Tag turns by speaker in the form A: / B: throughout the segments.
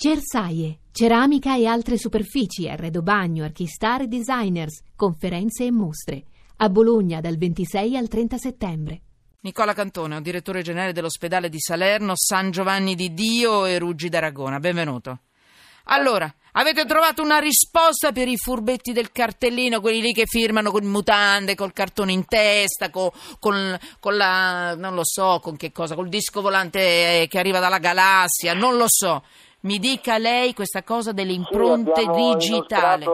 A: Cersaie, ceramica e altre superfici, arredo bagno, archistar e designers, conferenze e mostre. A Bologna dal 26 al 30 settembre.
B: Nicola Cantone, direttore generale dell'ospedale di Salerno, San Giovanni di Dio e Ruggi d'Aragona. Benvenuto. Allora, avete trovato una risposta per i furbetti del cartellino, quelli lì che firmano con mutande, col cartone in testa, con, con, con la, non lo so, con che cosa, col disco volante che arriva dalla galassia, non lo so. Mi dica lei questa cosa delle impronte
C: sì,
B: digitali.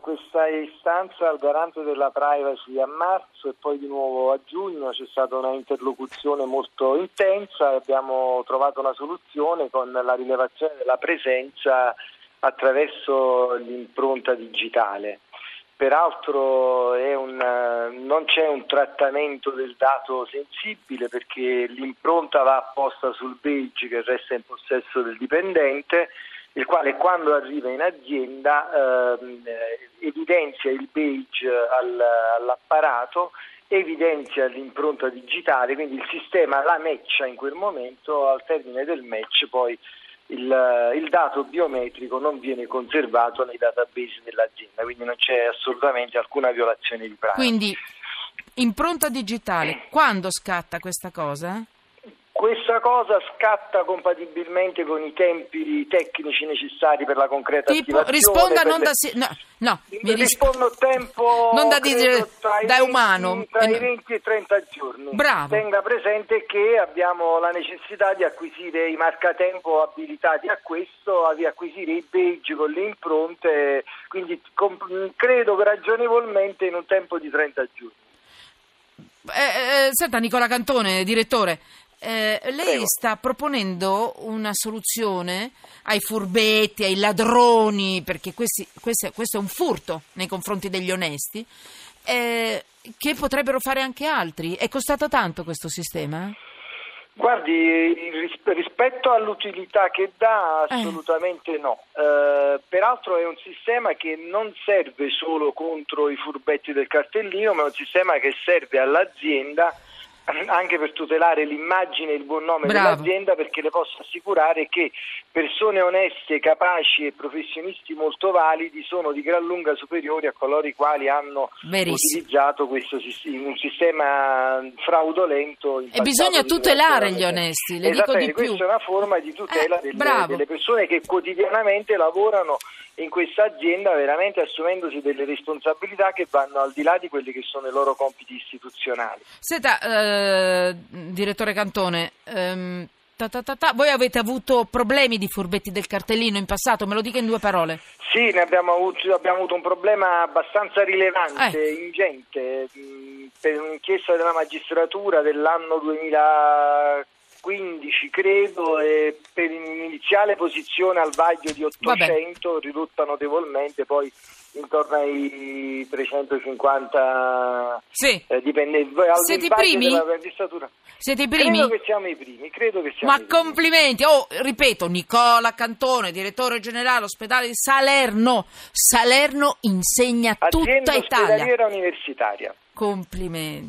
C: questa istanza al garante della privacy a marzo e poi di nuovo a giugno c'è stata una interlocuzione molto intensa e abbiamo trovato una soluzione con la rilevazione della presenza attraverso l'impronta digitale. Peraltro un, non c'è un trattamento del dato sensibile perché l'impronta va apposta sul badge che resta in possesso del dipendente, il quale quando arriva in azienda eh, evidenzia il badge al, all'apparato, evidenzia l'impronta digitale, quindi il sistema la matcha in quel momento, al termine del match poi il, il, dato biometrico non viene conservato nei database dell'azienda, quindi non c'è assolutamente alcuna violazione di privacy.
B: Quindi impronta digitale, quando scatta questa cosa?
C: Questa cosa scatta compatibilmente con i tempi tecnici necessari per la concreta
B: tipo,
C: attivazione.
B: Risponda non
C: le...
B: da... Si... No, no,
C: mi rispondo tempo
B: non da, dire, da
C: 20,
B: umano.
C: Tra i 20 e 30 giorni.
B: Bravo.
C: Tenga presente che abbiamo la necessità di acquisire i marcatempo abilitati a questo, di acquisire i badge con le impronte, quindi comp- credo ragionevolmente in un tempo di 30 giorni.
B: Eh, eh, senta Nicola Cantone, direttore, eh, lei
C: Prego.
B: sta proponendo una soluzione ai furbetti, ai ladroni, perché questi, questo, questo, è un furto nei confronti degli onesti, eh, che potrebbero fare anche altri. È costato tanto questo sistema?
C: Guardi, rispetto all'utilità che dà,
B: Eh.
C: assolutamente no. Eh, peraltro è un sistema che non serve solo contro i furbetti del cartellino, ma è un sistema che serve all'azienda anche per tutelare l'immagine e il buon nome
B: Bravo.
C: dell'azienda perché le posso assicurare che persone oneste, capaci e professionisti molto validi sono di gran lunga superiori a coloro i quali hanno
B: Verissimo.
C: utilizzato questo un sistema fraudolento.
B: E bisogna tutelare gli onesti, le dico di
C: Esattamente,
B: più.
C: questa è una forma di tutela
B: Eh,
C: delle, delle persone che quotidianamente lavorano in questa azienda veramente assumendosi delle responsabilità che vanno al di là di quelli che sono i loro compiti istituzionali.
B: Senta, eh, direttore Cantone, ehm, ta ta ta voi avete avuto problemi di furbetti del cartellino in passato? Me lo dica in due parole.
C: Sì, ne abbiamo avuto, abbiamo avuto un problema abbastanza rilevante,
B: Eh.
C: ingente, mh, per un'inchiesta della magistratura dell'anno 2015 credo e per un'iniziale posizione al vaglio di 800 ridotta notevolmente poi intorno ai 350
B: Sì.
C: eh, dipendenti. Al
B: Siete i primi? Siete i primi?
C: Credo che siamo i primi, credo che siamo
B: Ma
C: i primi.
B: complimenti! Oh, ripeto, Nicola Cantone, direttore generale ospedale di Salerno. Salerno insegna tutta
C: Azienda
B: Italia.
C: ospedaliera universitaria.
B: Complimenti.